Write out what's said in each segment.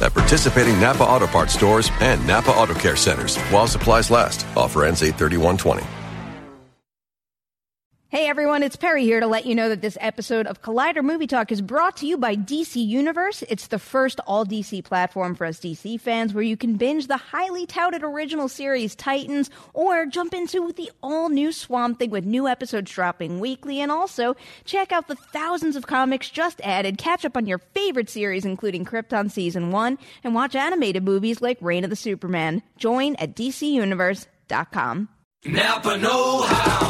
At participating Napa Auto Parts stores and Napa Auto Care centers while supplies last. Offer ends 83120. Hey everyone, it's Perri here to let you know that this episode of Collider Movie Talk is brought to you by DC Universe. It's the first all DC platform for us DC fans where you can binge the highly touted original series Titans or jump into the all new Swamp Thing with new episodes dropping weekly and also check out the thousands of comics just added, catch up on your favorite series including Krypton Season 1 and watch animated movies like Reign of the Superman. Join at DCUniverse.com. Napa Know How.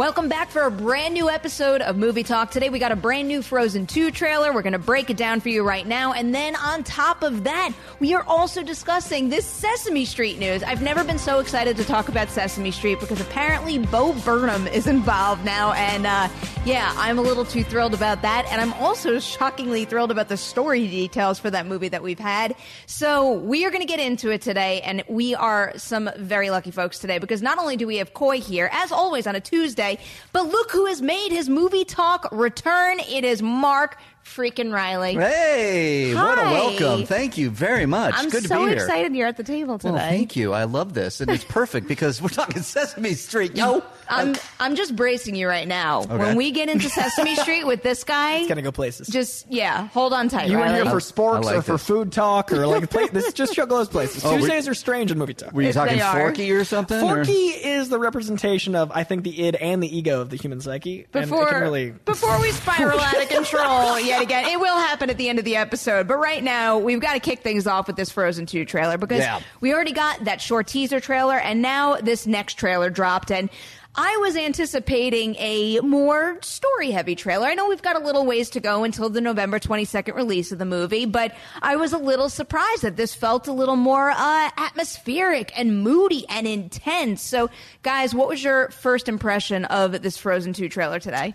Welcome back for a brand new episode of Movie Talk. Today we got a brand new Frozen 2 trailer. We're going to break it down for you right now. And then on top of that, we are also discussing this Sesame Street news. I've never been so excited to talk about Sesame Street because apparently Bo Burnham is involved now. And uh, yeah, I'm a little too thrilled about that. And I'm also shockingly thrilled about the story details for that movie that we've had. So we are going to get into it today. And we are some very lucky folks today because not only do we have Coy here, as always on a Tuesday, but look who has made his movie talk return. It is Mark freaking Reilly. Hey, what a welcome. Thank you very much. I'm Good to so be here. excited you're at the table today. Well, thank you. I love this. And it's perfect because we're talking Sesame Street. Yo. I'm I'm just bracing you right now. When we get into Sesame Street with this guy, It's gonna go places. just yeah, hold on tight, you in Reilly. here for sports like or for food talk or like play, this just show goes places. Oh, we- Tuesdays are strange in movie talk. Were you If talking they are. Forky or something? or- Forky is the representation of I think the id and the ego of the human psyche. before can really before we spiral out of control yet again. It will happen at the end of the episode, but right now we've got to kick things off with this Frozen 2 trailer because Yeah. we already got that short teaser trailer and now this next trailer dropped and I was anticipating a more story heavy trailer. I know we've got a little ways to go until the November 22nd release of the movie, but I was a little surprised that this felt a little more uh, atmospheric and moody and intense. So, guys, what was your first impression of this Frozen 2 trailer today?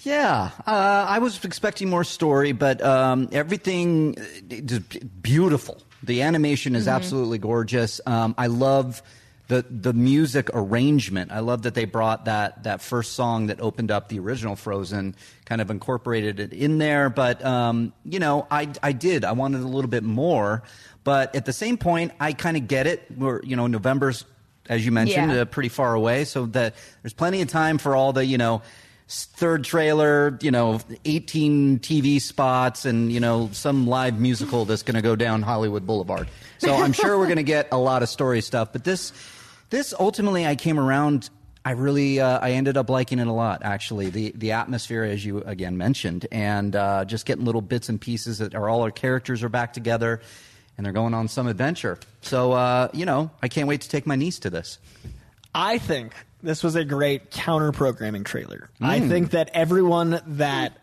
Yeah, uh, I was expecting more story, but um, everything is beautiful. The animation is absolutely gorgeous. Um, I love the the music arrangement. I love that they brought that that first song that opened up the original Frozen, kind of incorporated it in there. But um, you know, I I did. I wanted a little bit more, but at the same point, I kind of get it. We're you know November's as you mentioned Yeah. uh, pretty far away, so that there's plenty of time for all the you know third trailer, you know, 18 TV spots, and you know some live musical that's going to go down Hollywood Boulevard. So I'm sure we're going to get a lot of story stuff. But this, this ultimately, I came around. I really, uh, I ended up liking it a lot. Actually, the the atmosphere, as you again mentioned, and uh, just getting little bits and pieces that are all our characters are back together. And they're going on some adventure. So, uh, you know, I can't wait to take my niece to this. I think this was a great counter programming trailer. Mm. I think that everyone that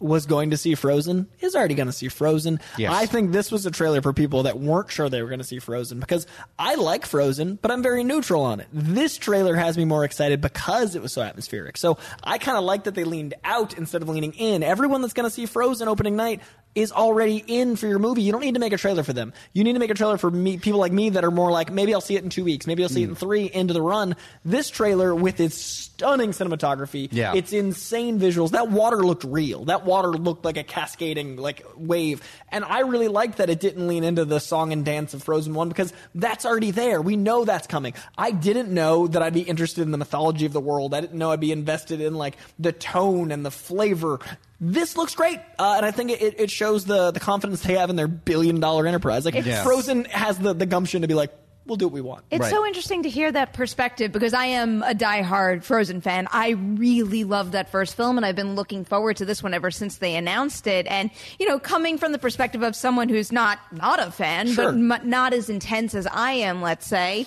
was going to see Frozen is already going to see Frozen. Yes. I think this was a trailer for people that weren't sure they were going to see Frozen because I like Frozen, but I'm very neutral on it. This trailer has me more excited because it was so atmospheric. So I kind of like that they leaned out instead of leaning in. Everyone that's going to see Frozen opening night is already in for your movie. You don't need to make a trailer for them. You need to make a trailer for me, people like me that are more like maybe I'll see it in two weeks, maybe I'll see it Mm. in three into the run. This trailer with its stunning cinematography, Yeah. its insane visuals. That water looked real. That water looked like a cascading like wave, and I really liked that it didn't lean into the song and dance of Frozen One because that's already there. We know that's coming. I didn't know that I'd be interested in the mythology of the world. I didn't know I'd be invested in like the tone and the flavor. This looks great, uh, and I think it, it shows the the confidence they have in their billion dollar enterprise. Like It's- Frozen has the the gumption to be like, we'll do what we want. It's so interesting to hear that perspective because I am a diehard Frozen fan. I really loved that first film, and I've been looking forward to this one ever since they announced it. And you know, coming from the perspective of someone who's not not a fan, Sure. but m- not as intense as I am, let's say.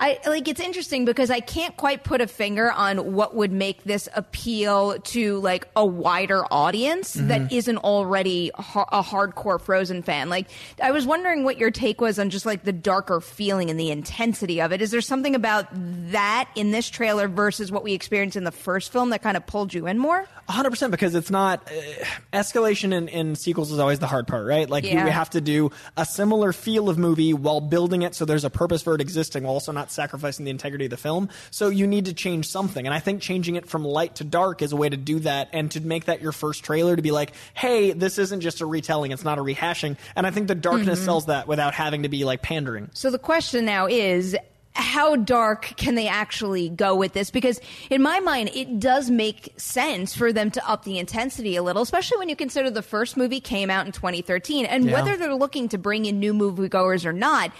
I like it's interesting because I can't quite put a finger on what would make this appeal to like a wider audience that isn't already ha- a hardcore Frozen fan. Like I was wondering what your take was on just like the darker feeling and the intensity of it. Is there something about that in this trailer versus what we experienced in the first film that kind of pulled you in more? 100% because it's not uh, escalation in, in sequels is always the hard part right like Yeah. you have to do a similar feel of movie while building it so there's a purpose for it existing while also not sacrificing the integrity of the film. So you need to change something. And i think changing it from light to dark is a way to do that and to make that your first trailer to be like hey this isn't just a retelling. It's not a rehashing. And i think the darkness Mhm. sells that without having to be like pandering. So the question now is how dark can they actually go with this? Because in my mind, it does make sense for them to up the intensity a little, especially when you consider the first movie came out in 2013. And Yeah. whether they're looking to bring in new moviegoers or not,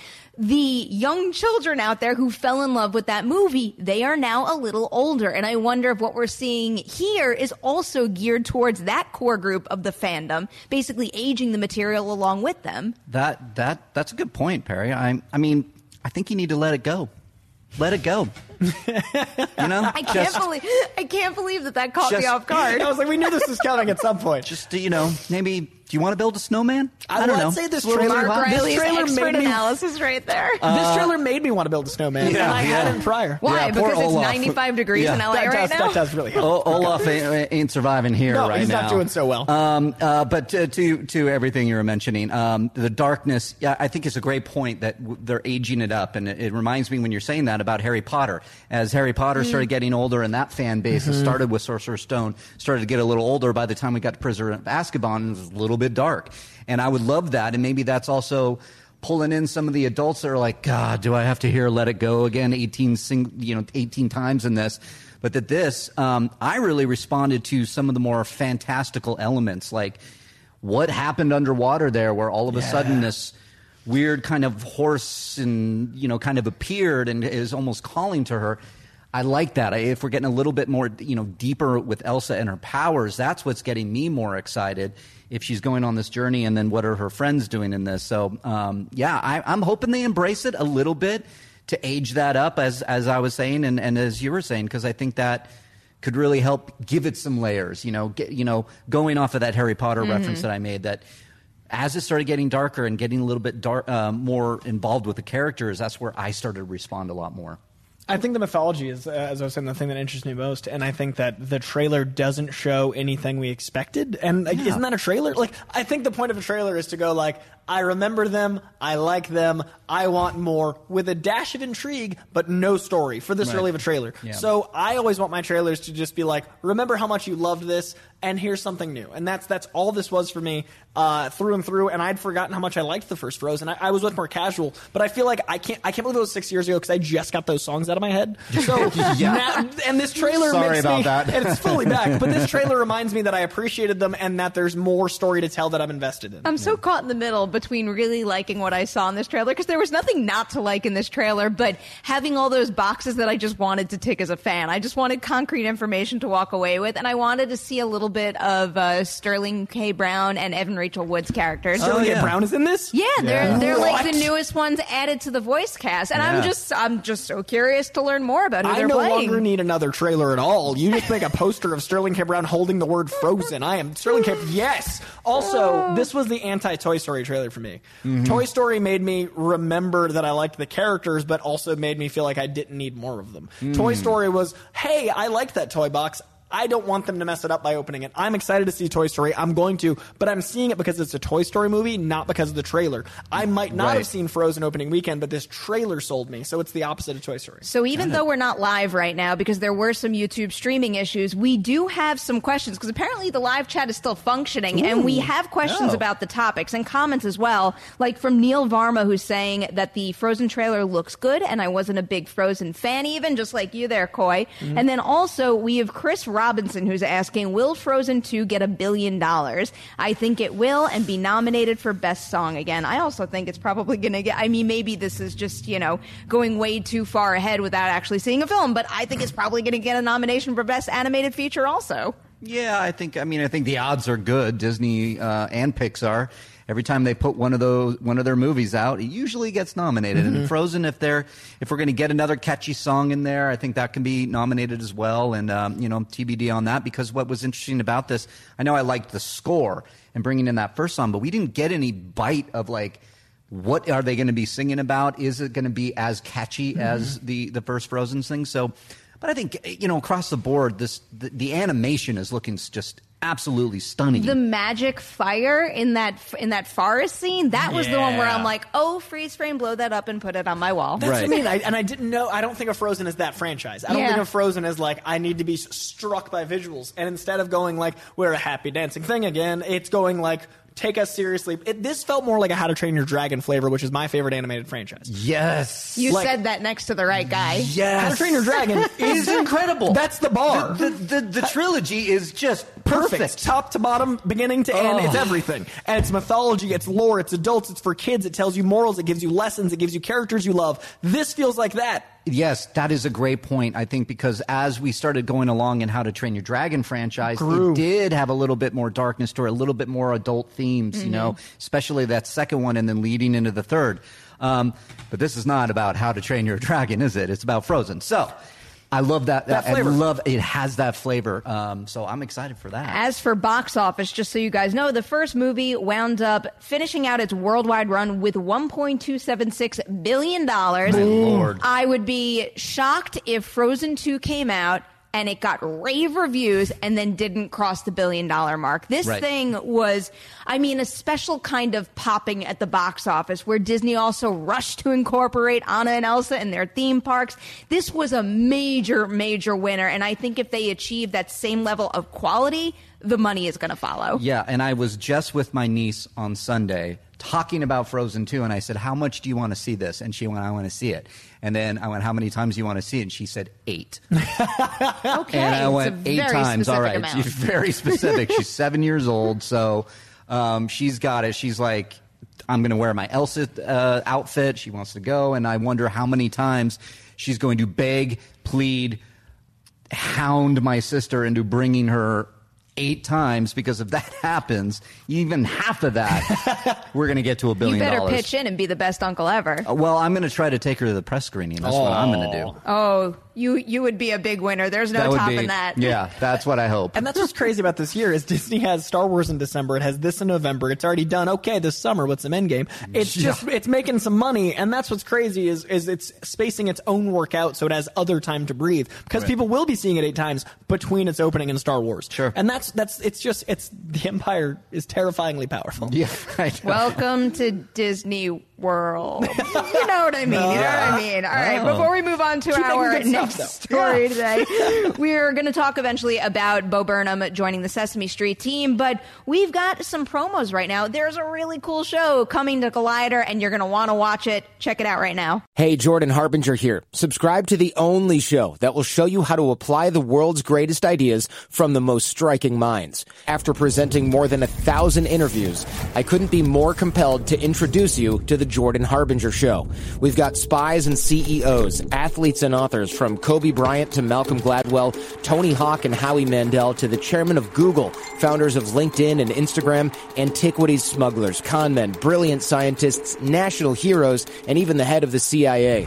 the young children out there who fell in love with that movie, they are now a little older. And I wonder if what we're seeing here is also geared towards that core group of the fandom, basically aging the material along with them. That that that's a good point, Perri. I I mean, I think you need to let it go. Let it go. You know, I can't Just- believe I can't believe that that caught me off guard. I was like, we knew this was coming at some point. Just you know, maybe do you want to build a snowman? I, don't would know. say this It's a little trailer, too hot. this Reilly's trailer expert made me, analysis right there. this trailer made me want to build a snowman. Yeah, and I yeah. hadn't prior. Why? Yeah, poor because it's Olaf. 95 degrees Yeah. in LA that right does, now. That does really help. O- Olaf ain't, ain't surviving here No, right he's now. He's not doing so well. Um, uh, but to, to to everything you were mentioning, um, the darkness. Yeah, I think it's a great point that w- they're aging it up, and it, it reminds me when you're saying that about Harry Potter. As Harry Potter Mm. started getting older, and that fan base Mhm. started with Sorcerer's Stone started to get a little older. By the time we got to Prisoner of Azkaban, it was a little bit dark, and I would love that. And maybe that's also pulling in some of the adults that are like, God, do I have to hear "Let It Go" again, eighteen sing, you know, eighteen times in this? But that this, um, I really responded to some of the more fantastical elements, like what happened underwater there, where all of a sudden this weird kind of horse and you know kind of appeared and is almost calling to her. I like that. I- If we're getting a little bit more, you know, deeper with Elsa and her powers, that's what's getting me more excited. If she's going on this journey, and then what are her friends doing in this? So, um, yeah, I, I'm hoping they embrace it a little bit to age that up, as as I was saying, and, and as you were saying, because I think that could really help give it some layers. You know, get, you know, going off of that Harry Potter Mhm. reference that I made, that as it started getting darker and getting a little bit dark, uh, more involved with the characters, that's where I started to respond a lot more. I think the mythology is, uh, as I was saying, the thing that interests me most, and I think that the trailer doesn't show anything we expected. And like, isn't that a trailer? Like, I think the point of a trailer is to go like, I remember them, I like them, I want more, with a dash of intrigue, but no story for this Right. early of a trailer. Yeah. So I always want my trailers to just be like, remember how much you loved this, and here's something new. And that's that's all this was for me uh, through and through. And I'd forgotten how much I liked the first Frozen. I, I was much more casual, but I feel like I can't I can't believe it was six years ago because I just got those songs out of my head. So now, and this trailer Sorry makes about me, that. and it's fully back. But this trailer reminds me that I appreciated them and that there's more story to tell that I'm invested in. I'm so caught in the middle between really liking what I saw in this trailer because there was nothing not to like in this trailer, but having all those boxes that I just wanted to tick as a fan. I just wanted concrete information to walk away with, and I wanted to see a little bit of uh, Sterling K. Brown and Evan Rachel Wood's characters. Sterling K. yeah. Brown is in this. Yeah, they're they're like What? the newest ones added to the voice cast, and I'm just I'm just so curious to learn more about who I they're no playing. longer need another trailer at all. You just make a poster of Sterling K. Brown holding the word Frozen. I am Sterling K. Yes. Also, this was the anti Toy Story trailer for me. Mm-hmm. Toy Story made me remember that I liked the characters, but also made me feel like I didn't need more of them. Mm. Toy Story was, hey, I liked that toy box. I don't want them to mess it up by opening it. I'm excited to see Toy Story. I'm going to, but I'm seeing it because it's a Toy Story movie, not because of the trailer. I might not Right. have seen Frozen opening weekend, but this trailer sold me. So it's the opposite of Toy Story. So even though we're not live right now because there were some YouTube streaming issues, we do have some questions because apparently the live chat is still functioning and we have questions Oh. about the topics and comments as well. Like from Neil Varma who's saying that the Frozen trailer looks good and I wasn't a big Frozen fan even just like you there Coy. Mm-hmm. And then also we have Chris Robinson who's asking will Frozen 2 get a billion dollars? I think it will and be nominated for best song again. I also think it's probably going to get I mean maybe this is just, you know, going way too far ahead without actually seeing a film, but I think it's probably going to get a nomination for best animated feature also. Yeah, I think. I mean, I think the odds are good. Disney uh, and Pixar. Every time they put one of those one of their movies out, it usually gets nominated. And Frozen, if they're if we're going to get another catchy song in there, I think that can be nominated as well. And um, you know, TBD on that. Because what was interesting about this, I know I liked the score and bringing in that first song, but we didn't get any bite of like. What are they going to be singing about? Is it going to be as catchy as the the first Frozen thing? So, but I think you know across the board, this the, the animation is looking just absolutely stunning. The magic fire in that in that forest scene, that was the one where I'm like, "Oh, freeze frame, blow that up and put it on my wall." That's Right. what I mean. I, and I didn't know. I don't think of Frozen as that franchise. I don't Yeah. think of Frozen as like I need to be struck by visuals. And instead of going like we're a happy dancing thing again, it's going like take us seriously. It, this felt more like a How to Train Your Dragon flavor, which is my favorite animated franchise. yes, You like- said that next to the right guy. Yes. How to Train Your Dragon is incredible. That's the bar. The, the, the, the uh, trilogy is just perfect. perfect. Top to bottom, beginning to end, Oh. it's everything. And it's mythology, it's lore, it's adults, it's for kids, it tells you morals, it gives you lessons, it gives you characters you love. This feels like that. Yes, that is a great point. I think because as we started going along in How to Train Your Dragon franchise, Grew. it did have a little bit more darkness to it, a little bit more adult themes, you know, especially that second one and then leading into the third. Um, but this is not about How to Train Your Dragon, is it? It's about Frozen. So I love that. That I flavor. love it has that flavor. Um, so I'm excited for that. As for box office, just so you guys know, the first movie wound up finishing out its worldwide run with $1.276 billion. Lord. I would be shocked if Frozen 2 came out and it got rave reviews and then didn't cross the billion dollar mark. This Right. thing was, I mean, a special kind of popping at the box office where Disney also rushed to incorporate Anna and Elsa in their theme parks. This was a major, major winner. And I think if they achieve that same level of quality, the money is going to follow. Yeah, and I was just with my niece on Sunday talking about Frozen 2, and I said, How much do you want to see this? And she went, I want to see it. And then I went, How many times do you want to see it? And she said, Eight. Okay. and I went, Eight times. All right. amount. She's very specific. she's seven years old, so um, she's got it. She's like, I'm going to wear my Elsa uh, outfit. She wants to go, and I wonder how many times she's going to beg, plead, hound my sister into bringing her eight times because if that happens, even half of that, we're going to get to a billion. You better dollars. pitch in and be the best uncle ever. Uh, Well, I'm going to try to take her to the press screening. That's what I'm going to do. Oh, you you would be a big winner. There's no that topping be, that. Yeah, that's what I hope. And that's what's crazy about this year is Disney has Star Wars in December. It has this in November. It's already done. Okay, this summer with some Endgame. It's just it's making some money, and that's what's crazy is is it's spacing its own work out so it has other time to breathe because people will be seeing it eight times between its opening and Star Wars. Sure. And that's that's it's just it's the Empire is terrifyingly powerful. yeah, I. Welcome to Disney World. you know what I mean. You know what I mean. All right. Oh. Before we move on to Keep our good stuff, next though. story today, we're going to talk eventually about Bo Burnham joining the Sesame Street team. But we've got some promos right now. There's a really cool show coming to Collider, and you're going to want to watch it. Check it out right now. Hey, Jordan Harbinger here. Subscribe to the only show that will show you how to apply the world's greatest ideas from the most striking minds. After presenting more than a thousand interviews, I couldn't be more compelled to introduce you to the Jordan Harbinger Show. We've got spies and CEOs, athletes and authors from Kobe Bryant to Malcolm Gladwell, Tony Hawk and Howie Mandel to the chairman of Google, founders of LinkedIn and Instagram, antiquities smugglers, con men, brilliant scientists, national heroes, and even the head of the CIA.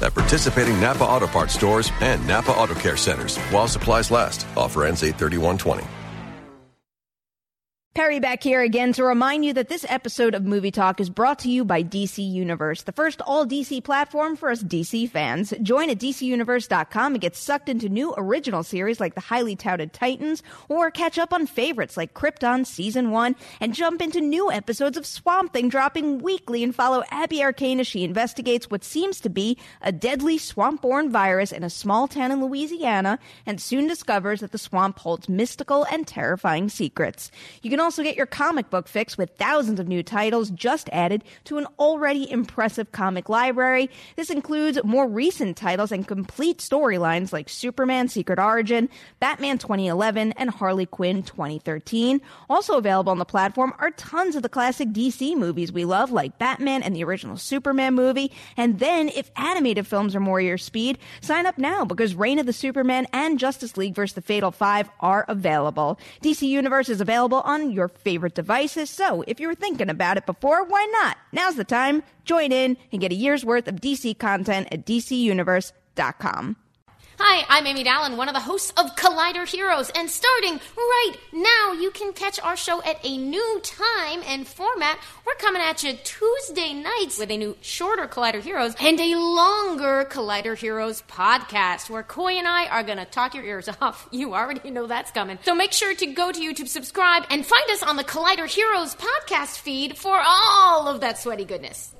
At participating Napa Auto Parts stores and Napa Auto Care centers while supplies last. Offer ends 83120. Perri back here again to remind you that this episode of Movie Talk is brought to you by DC Universe, the first all DC platform for us DC fans. Join at DCUniverse.com and get sucked into new original series like the highly touted Titans, or catch up on favorites like Krypton Season 1, and jump into new episodes of Swamp Thing dropping weekly and follow Abby Arcane as she investigates what seems to be a deadly swamp-borne virus in a small town in Louisiana and soon discovers that the swamp holds mystical and terrifying secrets. You can also get your comic book fix with thousands of new titles just added to an already impressive comic library. This includes more recent titles and complete storylines like Superman Secret Origin, Batman 2011, and Harley Quinn 2013. Also available on the platform are tons of the classic DC movies we love, like Batman and the original Superman movie. And then, if animated films are more your speed, sign up now because Reign of the Superman and Justice League vs. the Fatal Five are available. DC Universe is available on your favorite devices, so if you were thinking about it before, why not? Now's the time. Join in and get a year's worth of DC content at DCUniverse.com. Hi, I'm Amy Dallen, one of the hosts of Collider Heroes, and starting right now, you can catch our show at a new time and format. We're coming at you Tuesday nights with a new shorter Collider Heroes and a longer Collider Heroes podcast, where Coy and I are gonna talk your ears off. You already know that's coming. So make sure to go to YouTube, subscribe, and find us on the Collider Heroes podcast feed for all of that sweaty goodness.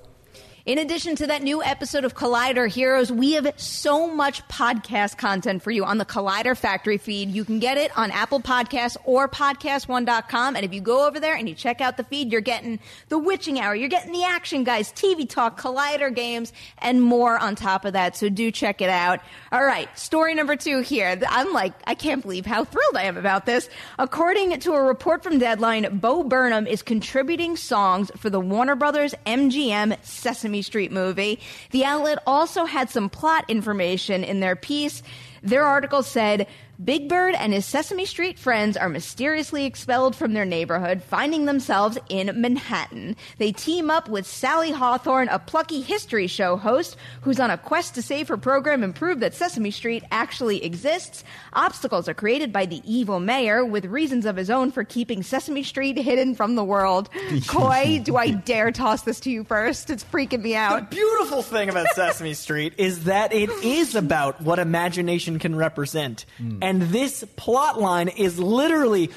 In addition to that new episode of Collider Heroes, we have so much podcast content for you on the Collider Factory feed. You can get it on Apple Podcasts or podcast1.com. And if you go over there and you check out the feed, you're getting the witching hour, you're getting the action guys, TV talk, Collider games, and more on top of that. So do check it out. All right. Story number two here. I'm like, I can't believe how thrilled I am about this. According to a report from Deadline, Bo Burnham is contributing songs for the Warner Brothers MGM Sesame Street movie. The outlet also had some plot information in their piece. Their article said, Big Bird and his Sesame Street friends are mysteriously expelled from their neighborhood, finding themselves in Manhattan. They team up with Sally Hawthorne, a plucky history show host who's on a quest to save her program and prove that Sesame Street actually exists. Obstacles are created by the evil mayor with reasons of his own for keeping Sesame Street hidden from the world. Coy, do I dare toss this to you first? It's freaking me out. The beautiful thing about Sesame Street is that it is about what imagination can represent. Hmm. And this plot line is literally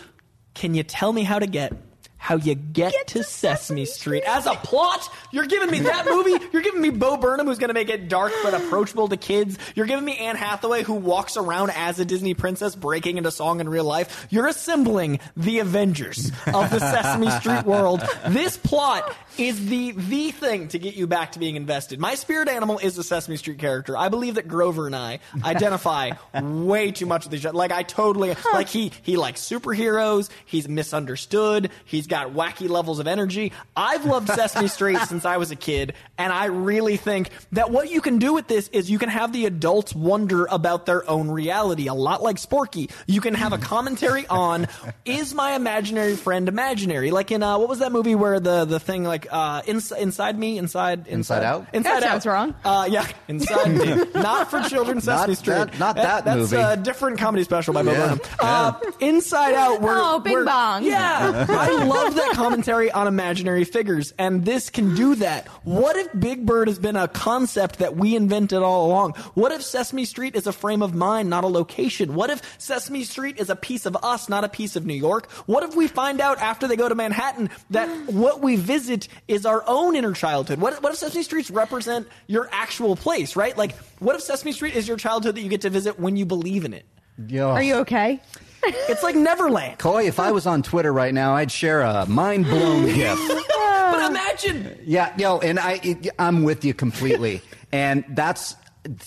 can you tell me how to get how you get, to, Sesame, Street. As a plot, you're giving me that movie. You're giving me Bo Burnham, who's going to make it dark but approachable to kids. You're giving me Anne Hathaway, who walks around as a Disney princess, breaking into song in real life. You're assembling the Avengers of the Sesame Street world. This plot is the the thing to get you back to being invested. My spirit animal is a Sesame Street character. I believe that Grover and I identify way too much with each other. Like I totally like he he likes superheroes. He's misunderstood. He's got wacky levels of energy. I've loved Sesame Street since I was a kid, and I really think that what you can do with this is you can have the adults wonder about their own reality, a lot like Sporky. You can have a commentary on is my imaginary friend imaginary? Like in uh, what was that movie where the the thing like uh, ins- inside me, inside Inside Out? inside That out sounds wrong. Uh, yeah, inside me, not for children. Sesame Not Street, that- not that that's movie. a different comedy special by Bo Yeah. Burnham. Uh, inside Out. Where, Oh, Bing where- Bong. Yeah, I love that commentary on imaginary figures, and this can do that. What if Big Bird has been a concept that we invented all along? What if Sesame Street is a frame of mind, not a location? What if Sesame Street is a piece of us, not a piece of New York? What if we find out after they go to Manhattan that what we visit is our own inner childhood? What, what if Sesame Streets represent your actual place, right? Like, what if Sesame Street is your childhood that you get to visit when you believe in it? Yo. Are you okay? It's like Neverland. Coy, if I was on Twitter right now, I'd share a mind blown gif. But imagine Yeah, yo, and I, it, I'm with you completely. and that's,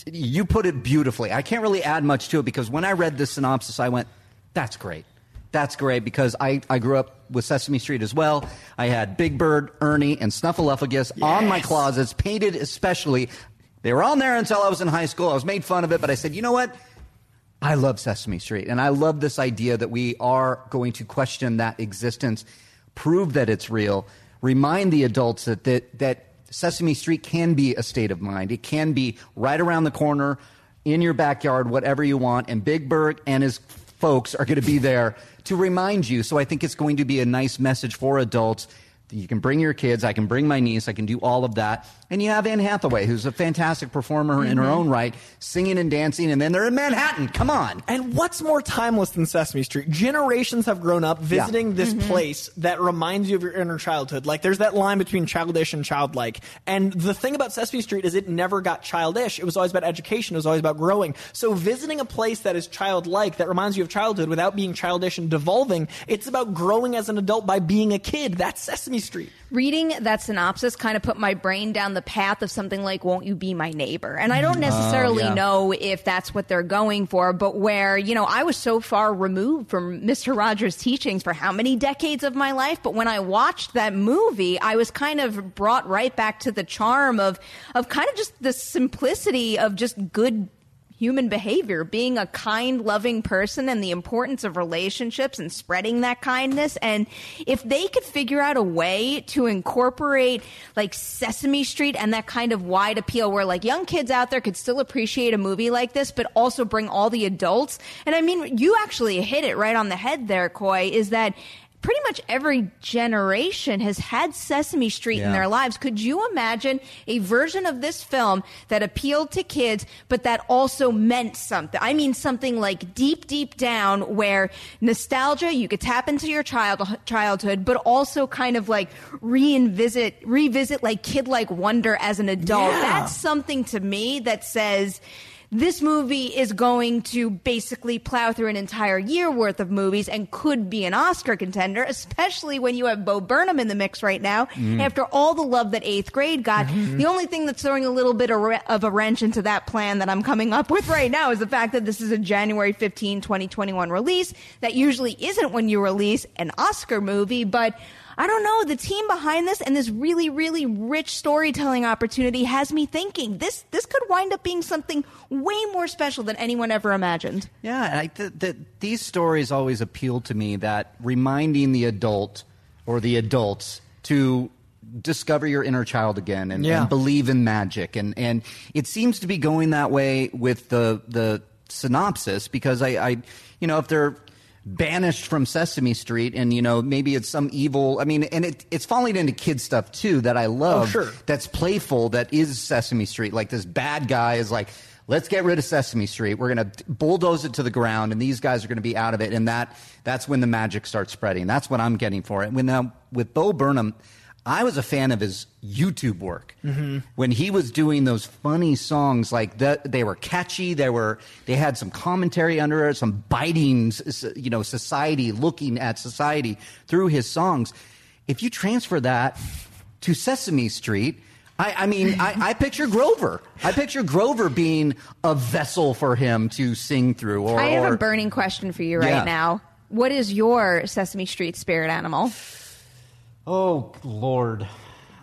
you put it beautifully. I can't really add much to it because when I read the synopsis, I went, that's great. That's great because I, I grew up with Sesame Street as well. I had Big Bird, Ernie, and Snuffleupagus on my closets, painted especially. They were on there until I was in high school. I was made fun of it, but I said, you know what? I love Sesame Street, and I love this idea that we are going to question that existence, prove that it's real, remind the adults that that, that Sesame Street can be a state of mind. It can be right around the corner, in your backyard, whatever you want, and Big Bird and his folks are going to be there to remind you. So I think it's going to be a nice message for adults. You can bring your kids. I can bring my niece. I can do all of that. And you have Anne Hathaway, who's a fantastic performer in her mm-hmm. own right, singing and dancing. And then they're in Manhattan. Come on. And what's more timeless than Sesame Street? Generations have grown up visiting this mm-hmm. place that reminds you of your inner childhood. Like there's that line between childish and childlike. And the thing about Sesame Street is it never got childish. It was always about education. It was always about growing. So visiting a place that is childlike, that reminds you of childhood without being childish and devolving, it's about growing as an adult by being a kid. That's Sesame Street. Reading that synopsis kind of put my brain down the path of something like "Won't you be my neighbor?" And I don't mm-hmm. oh, necessarily yeah. know if that's what they're going for, but where you know I was so far removed from Mister Rogers' teachings for how many decades of my life, but when I watched that movie, I was kind of brought right back to the charm of of kind of just the simplicity of just good human behavior, being a kind, loving person and the importance of relationships and spreading that kindness. And if they could figure out a way to incorporate like Sesame Street and that kind of wide appeal where like young kids out there could still appreciate a movie like this, but also bring all the adults. And I mean, you actually hit it right on the head there, Coy, is that pretty much every generation has had Sesame Street in their lives. Could you imagine a version of this film that appealed to kids, but that also meant something? I mean, something like deep, deep down where nostalgia, you could tap into your child, childhood, but also kind of like revisit, revisit like kid like wonder as an adult. Yeah. That's something to me that says, this movie is going to basically plow through an entire year worth of movies and could be an Oscar contender, especially when you have Bo Burnham in the mix right now. Mm. After all the love that eighth grade got, mm-hmm. Mm-hmm. the only thing that's throwing a little bit of a wrench into that plan that I'm coming up with right now is the fact that this is a January 15, 2021 release. That usually isn't when you release an Oscar movie, but I don't know. The team behind this and this really, really rich storytelling opportunity has me thinking this this could wind up being something way more special than anyone ever imagined. Yeah, and I, th- th- these stories always appeal to me. That reminding the adult or the adults to discover your inner child again and, Yeah. and believe in magic, and and it seems to be going that way with the the synopsis because I, I you know if they're banished from Sesame Street and you know maybe it's some evil I mean and it, it's falling into kid stuff too that I oh, love Oh, sure. that's playful that is Sesame Street. Like this bad guy is like, let's get rid of Sesame Street. We're going to bulldoze it to the ground, and these guys are going to be out of it. And that that's when the magic starts spreading. That's what I'm getting for it. When now with Bo Burnham. I was a fan of his YouTube work mm-hmm. when he was doing those funny songs. Like that, they were catchy. They were they had some commentary under it, some biting, you know, society looking at society through his songs. If you transfer that to Sesame Street. I, I mean, I, I picture Grover. I picture Grover being a vessel for him to sing through. Or, I have or- a burning question for you right Yeah. now. What is your Sesame Street spirit animal? Oh Lord,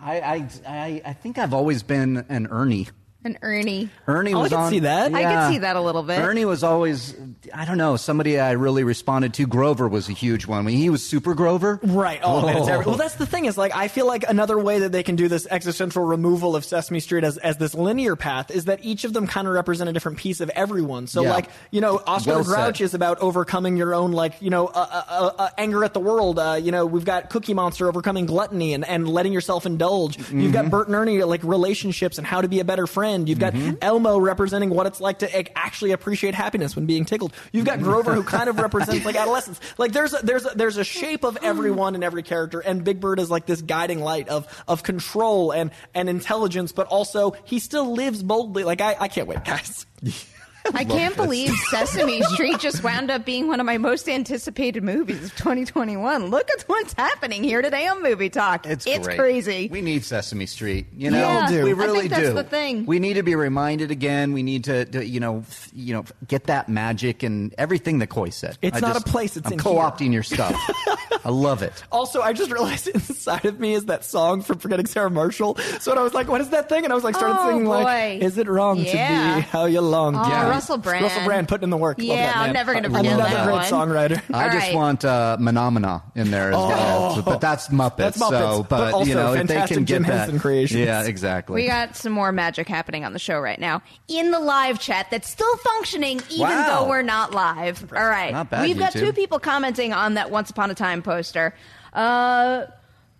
I, I I think I've always been an Ernie. An Ernie. Ernie Oh, I was can on. see that. I can see that a little bit. Ernie was always, I don't know, somebody I really responded to. Grover was a huge one. When he was Super Grover, Right. Oh, man, it's every- well, that's the thing is like I feel like another way that they can do this existential removal of Sesame Street as as this linear path is that each of them kind of represent a different piece of everyone. So Yeah. like you know, Oscar Well the Grouch said. is about overcoming your own like you know uh, uh, uh, uh, anger at the world. Uh, you know, we've got Cookie Monster overcoming gluttony and, and letting yourself indulge. You've Mm-hmm. got Bert and Ernie like relationships and how to be a better friend. You've got mm-hmm. Elmo representing what it's like to actually appreciate happiness when being tickled. You've got Grover who kind of represents like adolescence. Like there's a, there's a, there's a shape of everyone and every character, and Big Bird is like this guiding light of of control and and intelligence, but also he still lives boldly. Like I I can't wait, guys. I can't believe Sesame Street just wound up being one of my most anticipated movies of 2021. Look at what's happening here today on Movie Talk. It's, it's great. crazy. We need Sesame Street. You know, Yeah, do. we I think really that's do. the thing. We need to be reminded again. We need to, to, you know, f- you know, get that magic and everything that Coy said. It's I not just- a place, it's I'm in co-opting your stuff. I love it. Also, I just realized inside of me is that song from Forgetting Sarah Marshall. So when I was like, "What is that thing?" and I was like, started Oh, singing like, "Is it wrong Yeah. to be how you long?" Oh, to be?" Russell Brand. Russell Brand putting in the work. Yeah, that I'm never gonna forget Another that great one. songwriter. I All just right. want uh, Menomina in there as well. Oh. But that's Muppets. That's Muppets, So, but but, also you know, if they fantastic can get Jim that, Henson creations. yeah, exactly. We got some more magic happening on the show right now in the live chat that's still functioning even Wow. though we're not live. All right. Not bad, We've got YouTube. two people commenting on that Once Upon a Time poster. Uh,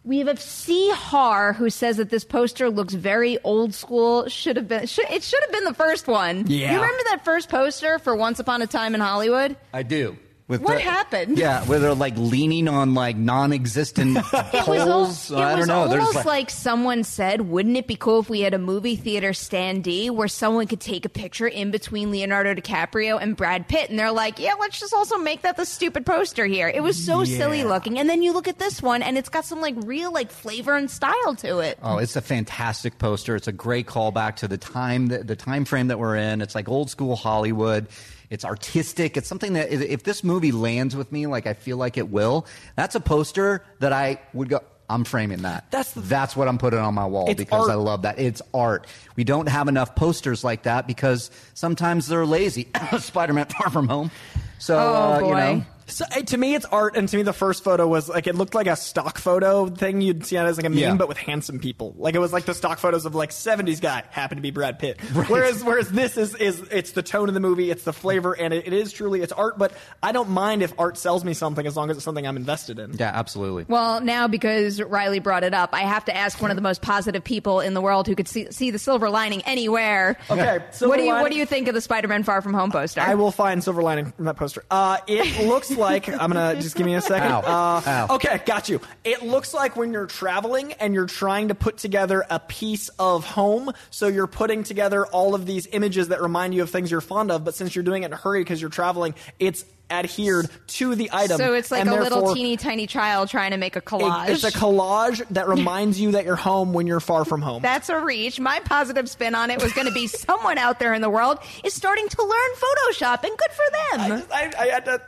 we have C. Har who says that this poster looks very old school. Should have been. Should, it should have been the first one. Yeah. You remember that first poster for Once Upon a Time in Hollywood? I do. With What the- happened? Yeah, where they're like leaning on like non-existent It was, I was don't know. Almost like, someone said, wouldn't it be cool if we had a movie theater standee where someone could take a picture in between Leonardo DiCaprio and Brad Pitt? And they're like, yeah, let's just also make that the stupid poster here. It was so silly looking. And then you look at this one and it's got some like real like flavor and style to it. Oh, it's a fantastic poster. It's a great callback to the time that the time frame that we're in. It's like old school Hollywood. It's artistic. It's something that if this movie lands with me, like I feel like it will, that's a poster that I would go. I'm framing that. That's the- that's what I'm putting on my wall because art. I love that. It's art. We don't have enough posters like that because sometimes they're lazy. Spider-Man: Far From Home. So Oh, uh, you know, So, uh, to me, it's art, and to me, the first photo was like it looked like a stock photo thing you'd see on as like a meme, Yeah. but with handsome people. Like it was like the stock photos of like '70s guy happened to be Brad Pitt. Whereas, whereas this is is it's the tone of the movie, it's the flavor, and it, it is truly it's art. But I don't mind if art sells me something as long as it's something I'm invested in. yeah, absolutely. Well, now because Reilly brought it up, I have to ask one of the most positive people in the world who could see, see the silver lining anywhere. Okay, What do you lining- What do you think of the Spider-Man Far From Home poster? I will find silver lining from that poster. Uh, it looks like I'm gonna just give me a second. Ow. Uh, Ow. Okay, got you. It looks like when you're traveling and you're trying to put together a piece of home, so you're putting together all of these images that remind you of things you're fond of, but since you're doing it in a hurry because you're traveling, it's adhered to the item. So it's like a little teeny tiny child trying to make a it- collage. it's a collage that reminds you that you're home when you're far from home. That's a reach. My positive spin on it was going to be someone out there in the world is starting to learn Photoshop, and good for them. I, I, I had to.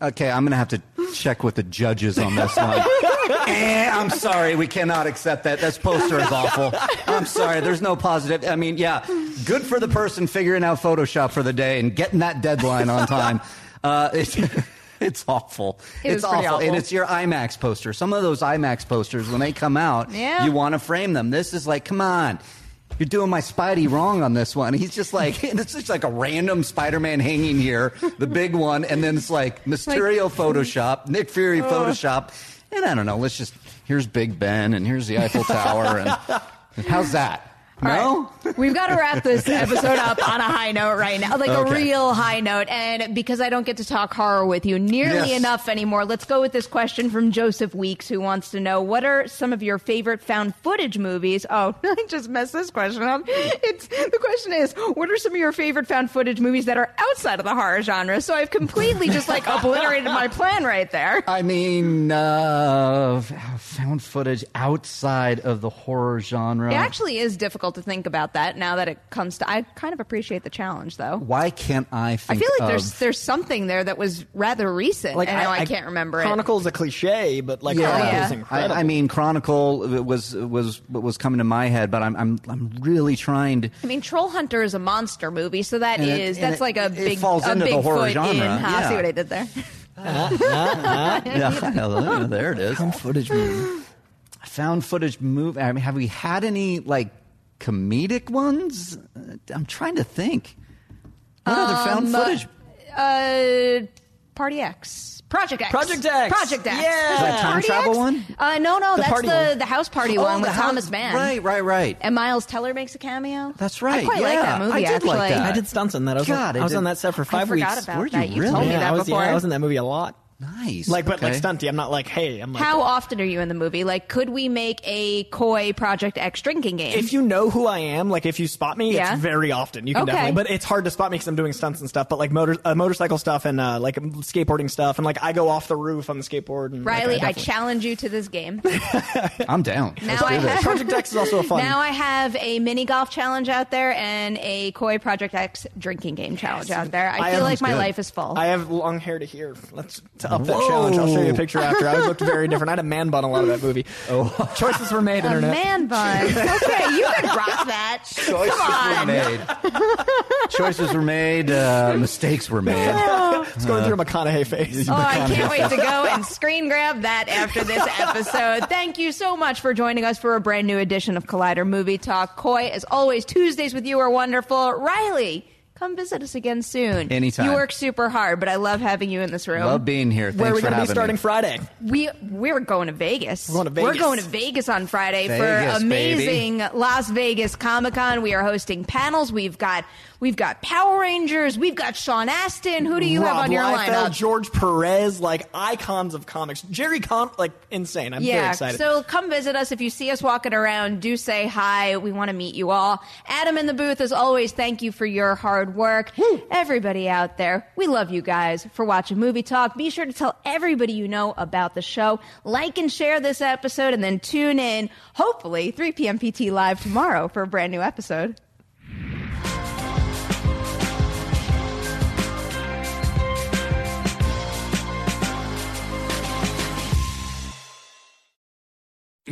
Okay, I'm going to have to check with the judges on this one. eh, I'm sorry, we cannot accept that. This poster is awful. I'm sorry, there's no positive. I mean, yeah, good for the person figuring out Photoshop for the day and getting that deadline on time. Uh, it's, it's awful. It it's was pretty awful. And it's your IMAX poster. Some of those IMAX posters, when they come out, Yeah. you want to frame them. This is like, come on. You're doing my Spidey wrong on this one. He's just like, and it's just like a random Spider-Man hanging here, the big one, and then it's like Mysterio Photoshop, Nick Fury uh. Photoshop, and I don't know. Let's just here's Big Ben and here's the Eiffel Tower, and how's that? No, We've got to wrap this episode up on a high note right now, like Okay. a real high note. And because I don't get to talk horror with you nearly Yes. enough anymore, let's go with this question from Joseph Weeks, who wants to know what are some of your favorite found footage movies? Oh, I just messed this question up. It's the question is, what are some of your favorite found footage movies that are outside of the horror genre? So I've completely just like obliterated my plan right there. I mean uh, found footage outside of the horror genre. It actually is difficult to think about that now that it comes to. I kind of appreciate the challenge, though. Why can't I I feel like of, there's there's something there that was rather recent. Like I know I, can't remember it. Chronicle's a cliche, but like Yeah, Chronicle is Yeah. incredible. I, I mean, Chronicle was was what was coming to my head, but I'm I'm I'm really trying to. I mean, Troll Hunter is a monster movie, so that And it- is and that's it- like a it big falls a into the big horror foot genre, in. Huh? yeah. See what I did there? Uh-huh. Yeah, there it is. Found footage movie. Found footage movie. I mean, have we had any like comedic ones? Uh, I'm trying to think. What other found Um, footage? Uh, Party X, Project X, Project X. Project X. Yeah. Is that time Party travel X? one? Uh, no, no, The that's party the one. the house party Oh, one the with house- Thomas Mann. Right, right, right. And Miles Teller makes a cameo. That's right, I quite like yeah. that movie. I did actually, like that. I did stunts on that. I was, God, on, I I was on that set for I five forgot weeks. about Were you that. You really? told me yeah, that I was, before. yeah, I was in that movie a lot. Nice. Like, but like Okay. stunty. I'm not like, hey, I'm like. How often are you in the movie? Like, could we make a Coy Project X drinking game? If you know who I am, like if you spot me, Yeah. it's very often. You can Okay. definitely, but it's hard to spot me because I'm doing stunts and stuff. But like motor, uh, motorcycle stuff and uh, like skateboarding stuff, and like I go off the roof on the skateboard. And, like, Reilly, I challenge you to this game. I'm down. Now Let's I do have- Project X is also a fun. Now I have a mini golf challenge out there and a Coy Project X drinking game challenge out there. I, I feel like my good. life is full. I have long hair to here. Let's to up that challenge. I'll show you a picture after. I was looked very different. I had a man bun a lot of that movie. Oh, choices were made. a Internet. man bun. Okay, you can rock that. Choices Come were made. Choices were made. Uh, mistakes were made. It's going through a McConaughey face. Oh, I can't wait to go and screen grab that after this episode. Thank you so much for joining us for a brand new edition of Collider Movie Talk. Coy, as always, Tuesdays with you are wonderful. Reilly, come visit us again soon. Anytime. You work super hard, but I love having you in this room. Love being here. Thanks Where are we going to be starting me. Friday? We we're going to Vegas. We're going to We're Vegas. going to Vegas on Friday Vegas, for amazing Las Vegas Comic Con. We are hosting panels. We've got we've got Power Rangers. We've got Sean Astin. Who do you Rob have on your Liefeld, lineup? George Perez, like icons of comics. Jerry Con, like insane. I'm very Yeah, excited. so come visit us. If you see us walking around, do say hi. We want to meet you all. Adam in the booth, as always, thank you for your hard work. Everybody out there, we love you guys for watching Movie Talk. Be sure to tell everybody you know about the show. Like and share this episode, and then tune in, hopefully, 3 p.m. PT Live tomorrow for a brand new episode.